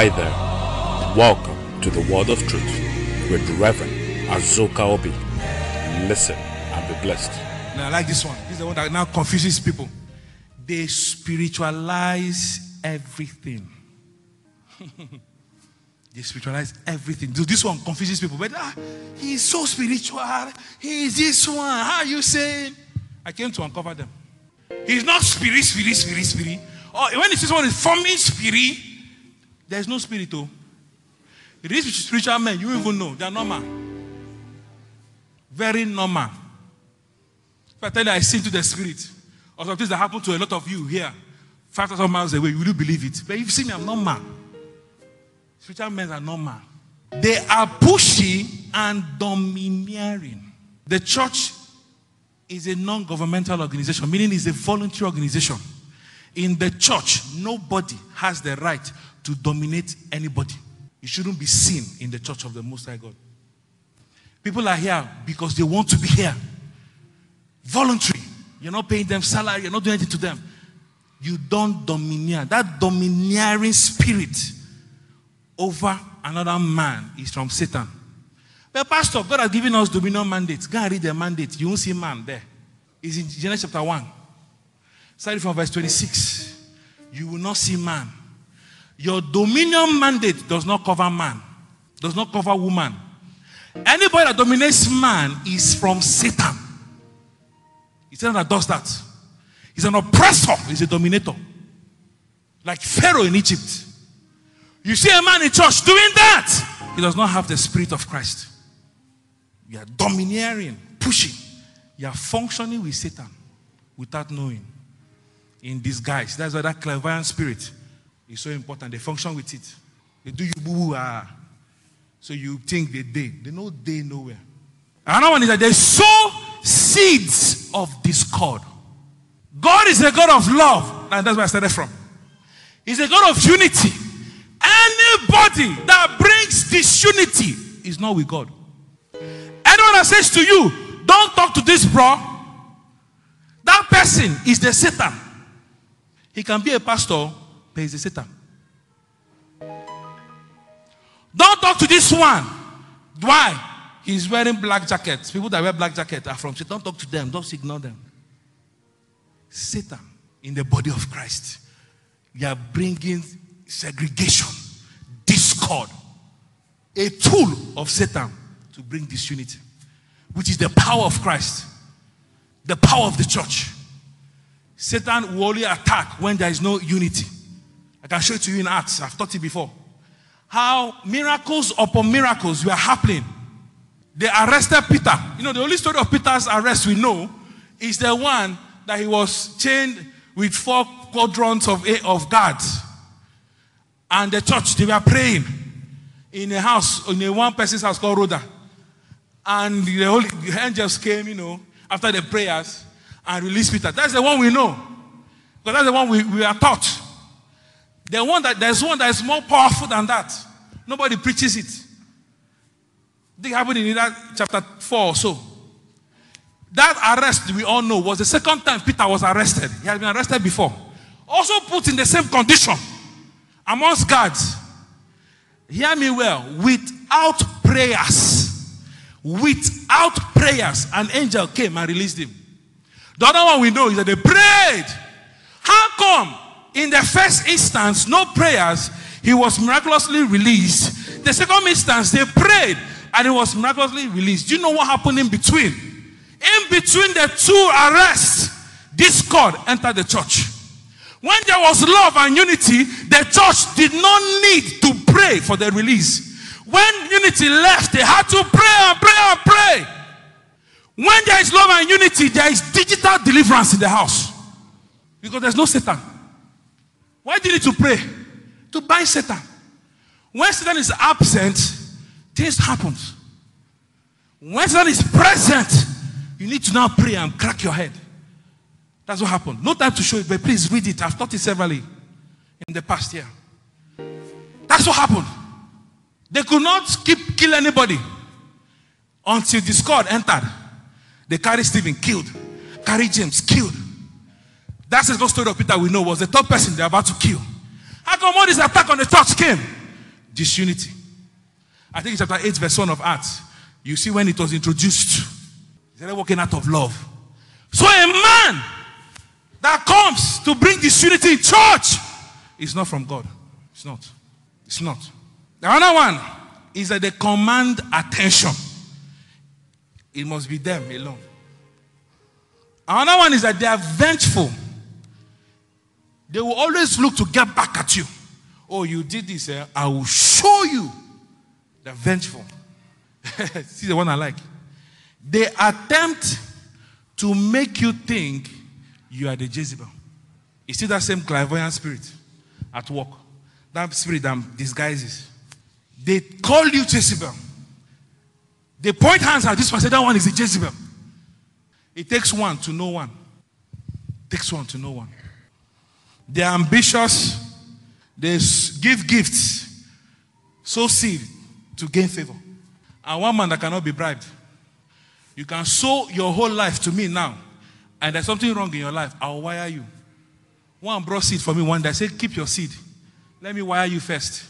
Hi there. Welcome to the Word of Truth with Reverend Azuka Obi. Listen and be blessed. Now, I like this one. This is the one that now confuses people. They spiritualize everything. they spiritualize everything. This one confuses people. But ah, he's so spiritual. He is this one. How are you saying? I came to uncover them. He's not spirit, spirit, spirit, spirit. Or when he says one is forming spirit, there's no spirit. Oh. These spiritual men, you even know, they're normal. Very normal. If I tell you I see into the spirit, or some things that happen to a lot of you here, 5,000 miles away, you will you believe it? But if you see me, I'm normal. Spiritual men are normal. They are pushy and domineering. The church is a non governmental organization, meaning it's a voluntary organization. In the church, nobody has the right to dominate anybody. You shouldn't be seen in the church of the Most High God. People are here because they want to be here. Voluntary. You're not paying them salary, you're not doing anything to them. You don't domineer. That domineering spirit over another man is from Satan. But Pastor, God has given us dominion mandates. Go and read the mandate. You won't see man there. It's in Genesis chapter 1. Starting from verse 26. You will not see man. Your dominion mandate does not cover man, does not cover woman. Anybody that dominates man is from Satan. It's Satan that does that. He's an oppressor, he's a dominator. Like Pharaoh in Egypt. You see a man in church doing that, he does not have the spirit of Christ. You are domineering, pushing. You are functioning with Satan without knowing. In disguise. That's why that clairvoyant spirit is so important. They function with it. They do you boo ah. So you think they day. They know day nowhere. Another one is that they sow seeds of discord. God is a God of love. And that's where I started from. He's a God of unity. Anybody that brings disunity is not with God. Anyone that says to you, don't talk to this bro, that person is the Satan. He can be a pastor, but he's a Satan. Don't talk to this one. Why? He's wearing black jackets. People that wear black jackets are from Satan. Don't talk to them. Don't ignore them. Satan in the body of Christ. You are bringing segregation, discord, a tool of Satan to bring disunity, which is the power of Christ, the power of the church. Satan will only attack when there is no unity. I can show it to you in Acts. I've taught it before. How miracles upon miracles were happening. They arrested Peter. You know, the only story of Peter's arrest we know is the one that he was chained with four quadrants of, of guards. And the church, they were praying in a house, in a one person's house called Rhoda. And the holy the angels came, you know, after the prayers and released Peter. That's the one we know. Because that's the one we, we are taught. The one that there's one that is more powerful than that. Nobody preaches it. This happened in that chapter 4 or so. That arrest we all know was the second time Peter was arrested. He had been arrested before. Also put in the same condition amongst guards. Hear me well. Without prayers, without prayers, an angel came and released him. The other one we know is that they prayed. How come in the first instance, no prayers, he was miraculously released? The second instance, they prayed and he was miraculously released. Do you know what happened in between? In between the two arrests, discord entered the church. When there was love and unity, the church did not need to pray for the release. When unity left, they had to pray and pray and pray. When there is love and unity, there is digital deliverance in the house. Because there's no Satan. Why do you need to pray? To bind Satan. When Satan is absent, things happen. When Satan is present, you need to now pray and crack your head. That's what happened. No time to show it, but please read it. I've taught it severally in the past year. That's what happened. They could not keep kill anybody until discord entered. They carried Stephen, killed. Carried James, killed. That's the story of Peter we know was the third person they're about to kill. How come all this attack on the church came? Disunity. I think in chapter 8, verse 1 of Acts, you see when it was introduced, they're working out of love. So a man that comes to bring disunity in church is not from God. It's not. It's not. The other one is that they command attention. It must be them alone. Another one is that they are vengeful. They will always look to get back at you. Oh, you did this, eh? I will show you. They're vengeful. See the one I like. They attempt to make you think you are the Jezebel. You see that same clairvoyant spirit at work. That spirit that disguises. They call you Jezebel. They point hands at this one, say that one is a Jezebel. It takes one to know one. It takes one to know one. They're ambitious. They give gifts, sow seed to gain favor. And one man that cannot be bribed. You can sow your whole life to me now, and there's something wrong in your life. I'll wire you. One brought seed for me one day. I said, Keep your seed. Let me wire you first.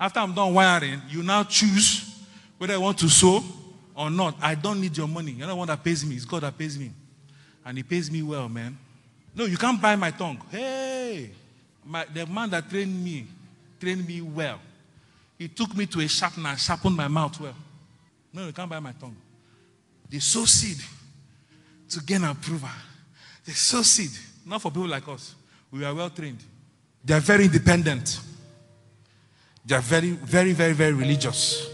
After I'm done wiring, you now choose whether I want to sow or not. I don't need your money. You're not the one that pays me. It's God that pays me. And He pays me well, man. No, you can't buy my tongue. Hey, my, the man that trained me, trained me well. He took me to a sharpener and sharpened my mouth well. No, you can't buy my tongue. They sow seed to gain approval. They sow seed, not for people like us. We are well trained. They are very independent. They are very, very, very, very religious.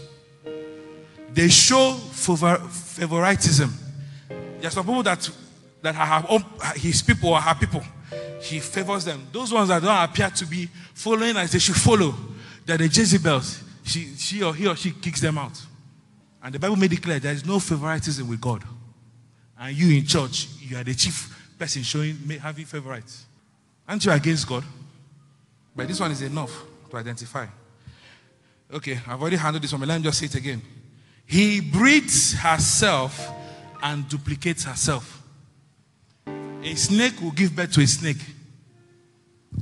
They show favor, favoritism. There are some people that, that are his people or her people. He favors them. Those ones that don't appear to be following as they should follow, they're the Jezebels. She, she or he or she kicks them out. And the Bible made it clear there is no favoritism with God. And you in church, you are the chief person showing having favorites. Aren't you against God? But this one is enough to identify. Okay, I've already handled this one, but let me just say it again. He breeds herself and duplicates herself. A snake will give birth to a snake.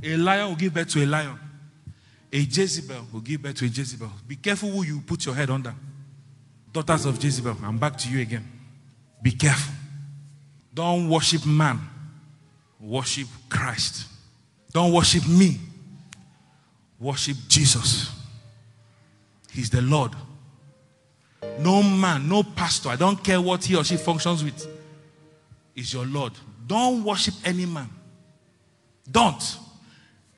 A lion will give birth to a lion. A Jezebel will give birth to a Jezebel. Be careful who you put your head under. Daughters of Jezebel, I'm back to you again. Be careful. Don't worship man, worship Christ. Don't worship me, worship Jesus. He's the Lord. No man, no pastor, I don't care what he or she functions with, is your Lord. Don't worship any man. Don't.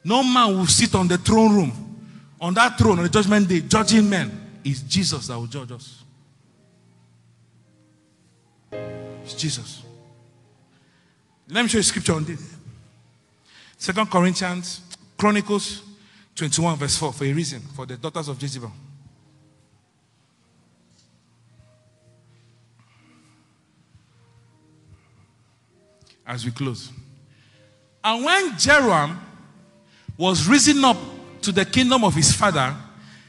No man will sit on the throne room, on that throne on the judgment day, judging men. It's Jesus that will judge us. It's Jesus. Let me show you scripture on this. Second Corinthians, Chronicles 21, verse 4, for a reason, for the daughters of Jezebel. As we close. And when Jehoram was risen up to the kingdom of his father,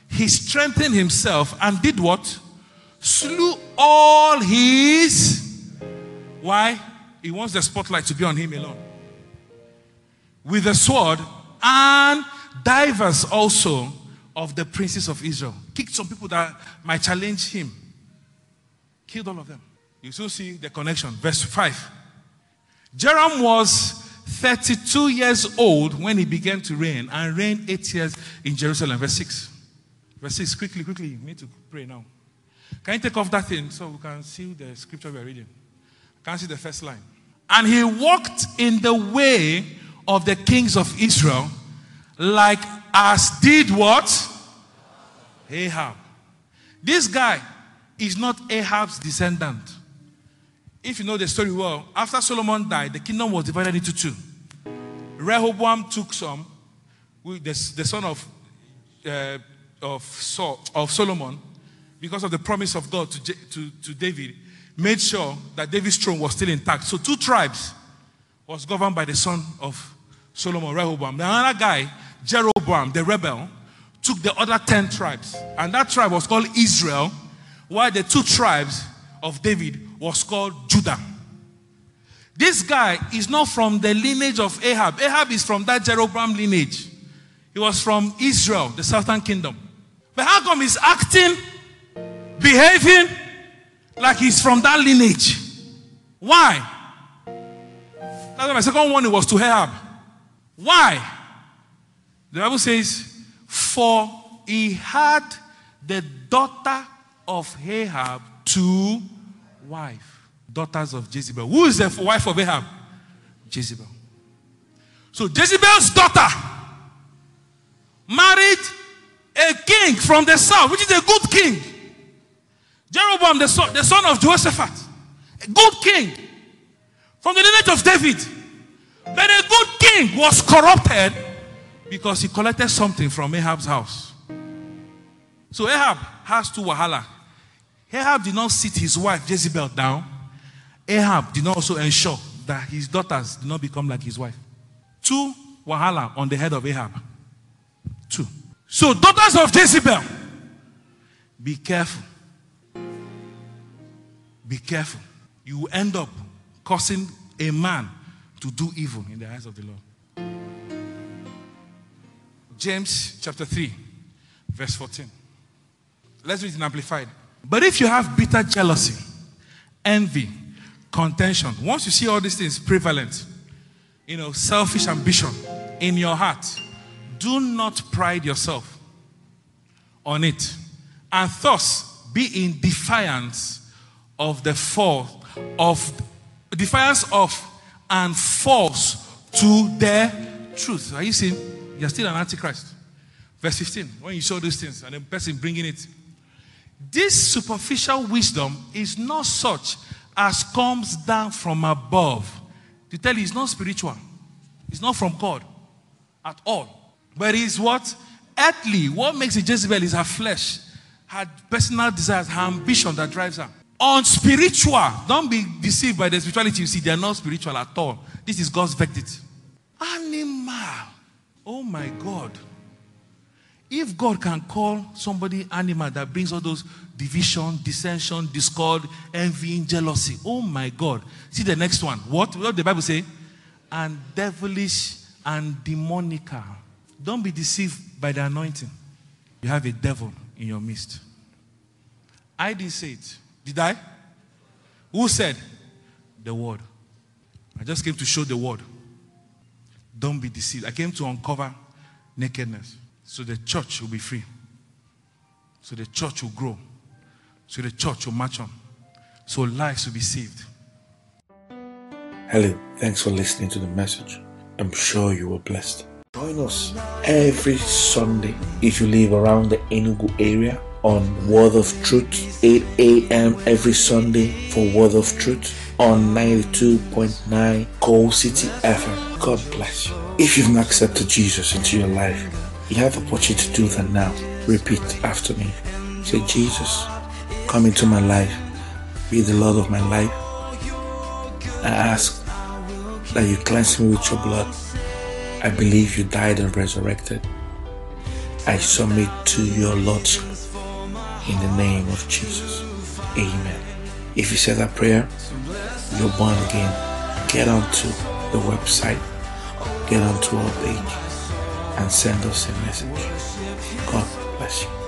he strengthened himself and did what? Slew all his. Why? He wants the spotlight to be on him alone. With the sword and divers also of the princes of Israel. Kicked some people that might challenge him. Killed all of them. You still see the connection. Verse 5. Joram was 32 years old when he began to reign and reigned eight years in Jerusalem. Verse 6. Verse 6, quickly, quickly. We need to pray now. Can you take off that thing so we can see the scripture we're reading? Can you see the first line. And he walked in the way of the kings of Israel, like as did what? Ahab. This guy is not Ahab's descendant. If you know the story well, after Solomon died, the kingdom was divided into two. Rehoboam took some, the, the son of, uh, of, Saul, of Solomon, because of the promise of God to, to, to David, made sure that David's throne was still intact. So two tribes was governed by the son of Solomon, Rehoboam. The other guy, Jeroboam, the rebel, took the other 10 tribes. And that tribe was called Israel, while the two tribes of David was called Judah. This guy is not from the lineage of Ahab. Ahab is from that Jeroboam lineage. He was from Israel, the southern kingdom. But how come he's acting, behaving like he's from that lineage? Why? That's my second warning was to Ahab. Why? The Bible says, For he had the daughter of Ahab to wife. Daughters of Jezebel. Who is the wife of Ahab? Jezebel. So Jezebel's daughter married a king from the south, which is a good king. Jehoram, the son, the son of Jehoshaphat, a good king from the lineage of David. But a good king was corrupted because he collected something from Ahab's house. So Ahab has two wahala. Ahab did not sit his wife Jezebel down. Ahab did not also ensure that his daughters did not become like his wife. Two wahala on the head of Ahab. Two. So, daughters of Jezebel, be careful. Be careful. You will end up causing a man to do evil in the eyes of the Lord. James chapter 3, verse 14. Let's read it in Amplified. But if you have bitter jealousy, envy, contention, once you see all these things prevalent, you know, selfish ambition in your heart, do not pride yourself on it, and thus be in defiance of the fall of defiance of and false to the truth. Are you seeing? You're still an antichrist. Verse 15. When you show these things and the person bringing it, this superficial wisdom is not such as comes down from above. To tell you, it's not spiritual. It's not from God at all. But it's what? Earthly. What makes it Jezebel is her flesh, her personal desires, her ambition that drives her. On spiritual, don't be deceived by the spirituality you see. They are not spiritual at all. This is God's verdict. Animal. Oh my God. If God can call somebody animal that brings all those division, dissension, discord, envy, and jealousy, oh my God. See the next one. What? What the Bible say? And devilish and demonical. Don't be deceived by the anointing. You have a devil in your midst. I didn't say it. Did I? Who said? The word. I just came to show the word. Don't be deceived. I came to uncover nakedness. So the church will be free. So the church will grow. So the church will march on. So lives will be saved. Hello, thanks for listening to the message. I'm sure you were blessed. Join us every Sunday if you live around the Enugu area on Word of Truth, 8 a.m. every Sunday for Word of Truth on 92.9 Gold City FM. God bless you. If you've not accepted Jesus into your life, you have the opportunity to do that now. Repeat after me. Say, Jesus, come into my life. Be the Lord of my life. I ask that you cleanse me with your blood. I believe you died and resurrected. I submit to your Lordship in the name of Jesus. Amen. If you said that prayer, you're born again. Get onto the website, get onto our page, and send us a message. God bless you.